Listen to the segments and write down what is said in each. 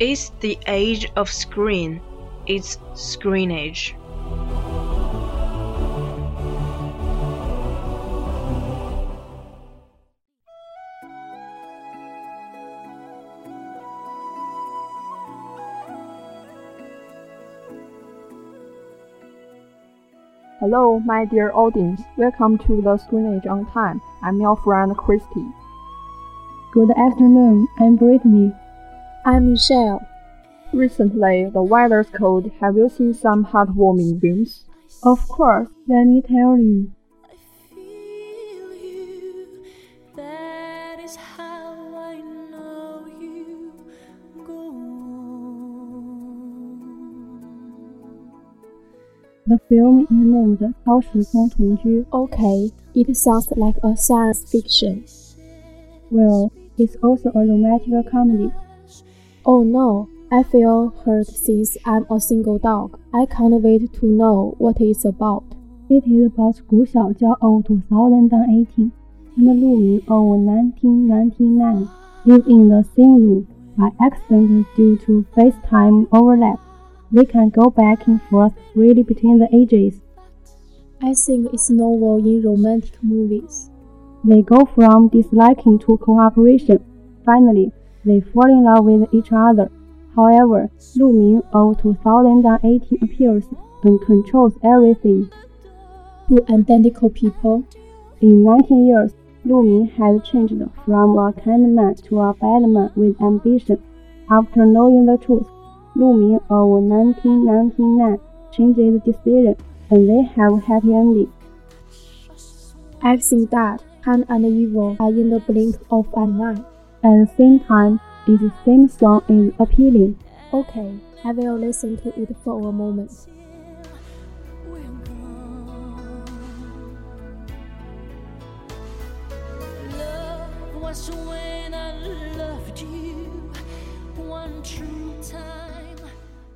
It's the age of screen. It's screen age. Hello, my dear audience. Welcome to the Screen Age on Time. I'm your friend Christy. Good afternoon. I'm Brittany. I'm Michelle. Recently, the weather's cold. Have you seen some heartwarming films? Of course. Let me tell you. The film is named 超时空同居. Okay, it sounds like a science fiction. Well, it's also a romantic comedy. Oh no, I feel hurt since I'm a single dog. I can't wait to know what it's about. It is about Gu Xiaojiao of 2018 and Lu Ming of 1999 live in the same room by accident due to FaceTime overlap. They can go back and forth really between the ages. I think it's novel in romantic movies. They go from disliking to cooperation. Finally, they fall in love with each other. However, Lu Ming of 2018 appears and controls everything. Two identical people. In 19 years, Lu Ming has changed from a kind man to a bad man with ambition. After knowing the truth, Lu Ming of 1999 changes decision and they have happy ending. I think that Han and evil are in the blink of an eye. At the same time, its theme song is appealing. Okay, I will listen to it for a moment.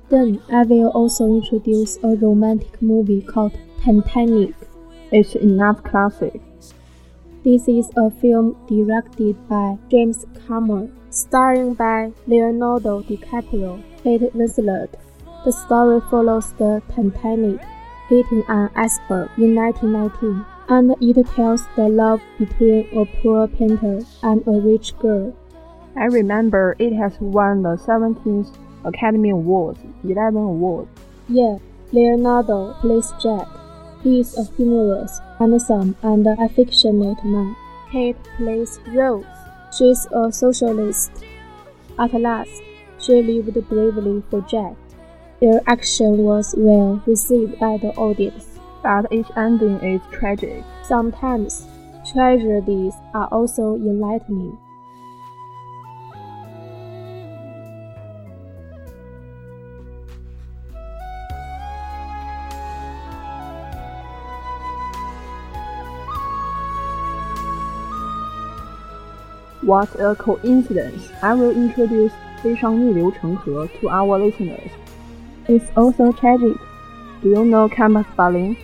Then I will also introduce a romantic movie called Titanic. It's enough classic. This is a film directed by James Cameron, starring by Leonardo DiCaprio, Kate Winslet. The story follows the Titanic hitting an iceberg in 1919, and it tells the love between a poor painter and a rich girl. I remember it has won the 17th Academy Awards, 11 awards. Yeah, Leonardo plays Jack. He is a humorous, handsome, and affectionate man. Kate plays Rose. She's a socialist. At last, she lived bravely for Jack. Their action was well received by the audience. but each ending is tragic. Sometimes, tragedies are also enlightening. What a coincidence! I will introduce 悲伤逆流成河 to our listeners. It's also tragic. Do you know campus bullying?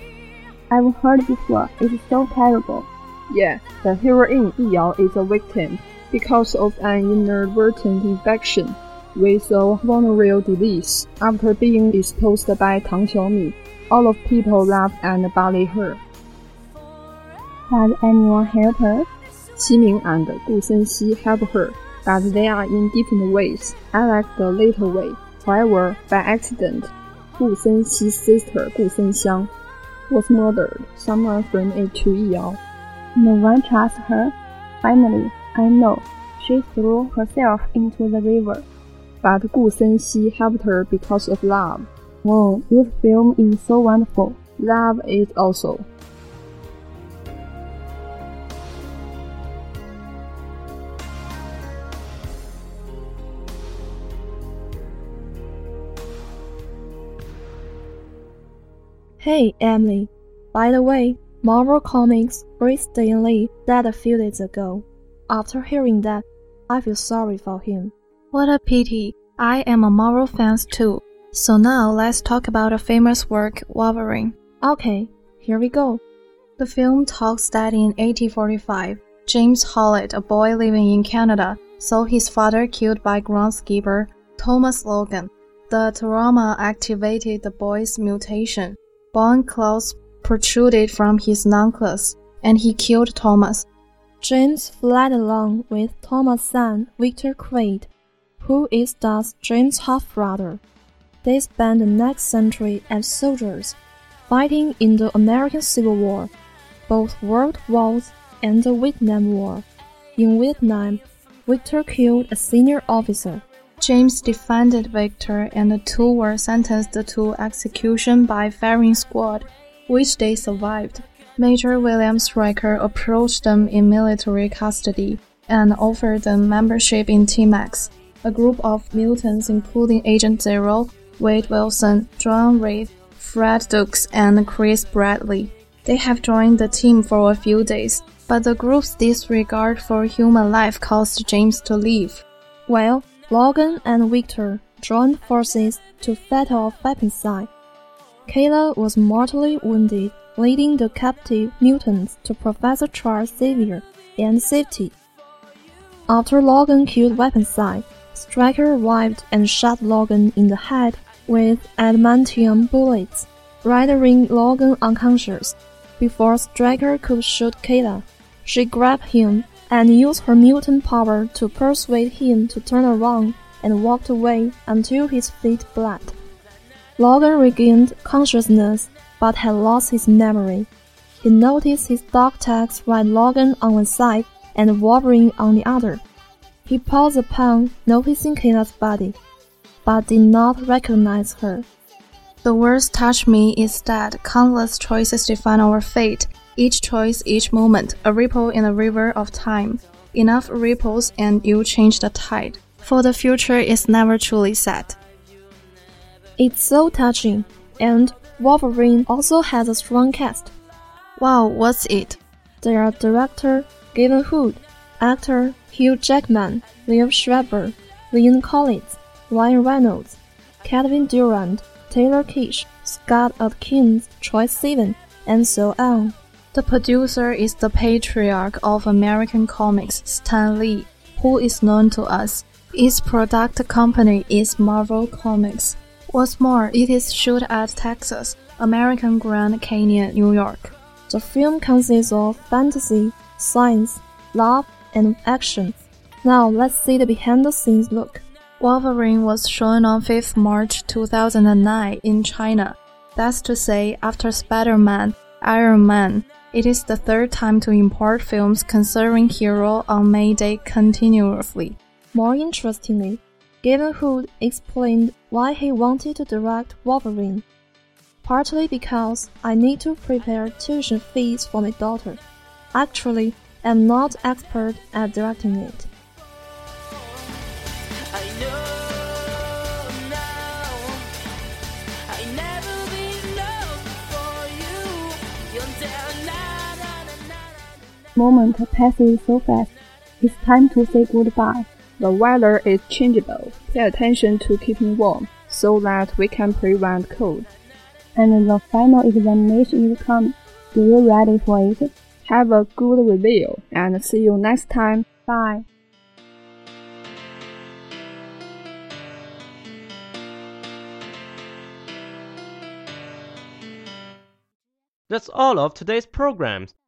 I've heard before. It's so terrible. Yeah, the heroine Yiyao is a victim because of an inadvertent infection with a venereal disease after being exposed by Tang Xiaomi. All of people laugh and bully her. Has anyone helped her? Qiming and Gu Senxi help her, but they are in different ways. I like the later way. However, by accident, Gu Senxi's sister Gu Senxiang was murdered. Someone framed it to Yiyao. No one trusts her. Finally, I know. She threw herself into the river. But Gu Senxi helped her because of love. Oh, your film is so wonderful. Love is also. Hey, Emily. By the way, Marvel Comics freed Stan Lee died a few days ago. After hearing that, I feel sorry for him. What a pity. I am a Marvel fan too. So now let's talk about a famous work, Wolverine. Okay, here we go. The film talks that in 1845, James Howlett, a boy living in Canada, saw his father killed by groundskeeper Thomas Logan. The trauma activated the boy's mutation. Bone claws protruded from his knuckles, and he killed Thomas. James fled along with Thomas' son, Victor Creed, who is thus James' half-brother. They spent the next century as soldiers, fighting in the American Civil War, both World Wars and the Vietnam War. In Vietnam, Victor killed a senior officer. James defended Victor, and the two were sentenced to execution by firing squad, which they survived. Major William Stryker approached them in military custody and offered them membership in Team X, a group of mutants including Agent Zero, Wade Wilson, John Reed, Fred Dukes, and Chris Bradley. They have joined the team for a few days, but the group's disregard for human life caused James to leave. Well, Logan and Victor joined forces to fight off Weapon XI. Kayla was mortally wounded, leading the captive mutants to Professor Charles Xavier and safety. After Logan killed Weapon XI, Stryker arrived and shot Logan in the head with adamantium bullets, rendering Logan unconscious. Before Stryker could shoot Kayla, she grabbed him and used her mutant power to persuade him to turn around and walked away until his feet bled. Logan regained consciousness but had lost his memory. He noticed his dog tags right Logan on one side and Wolverine on the other. He paused upon noticing Kayla's body, but did not recognize her. The words touch me is that countless choices define our fate, each choice, each moment, a ripple in the river of time. Enough ripples and you change the tide, for the future is never truly set. It's so touching, and Wolverine also has a strong cast. Wow, what's it? There are director Gavin Hood, actor Hugh Jackman, Liev Schreiber, Lynn Collins, Ryan Reynolds, Kevin Durand, Taylor Kitsch, Scott Adkins, Troye Sivan, and so on. The producer is the patriarch of American comics, Stan Lee, who is known to us. Its product company is Marvel Comics. What's more, it is shot at Texas, American Grand Canyon, New York. The film consists of fantasy, science, love, and action. Now let's see the behind the scenes look. Wolverine was shown on 5th March 2009 in China. That's to say, after Spider Man, Iron Man, it is the third time to import films concerning hero on May Day continuously. More interestingly, Gavin Hood explained why he wanted to direct Wolverine. partly because I need to prepare tuition fees for my daughter. Actually, I'm not expert at directing it. Moment passes so fast. It's time to say goodbye. The weather is changeable. Pay attention to keeping warm so that we can prevent cold. And the final examination is coming. Do you ready for it? Have a good review and see you next time. Bye. That's all of today's programs.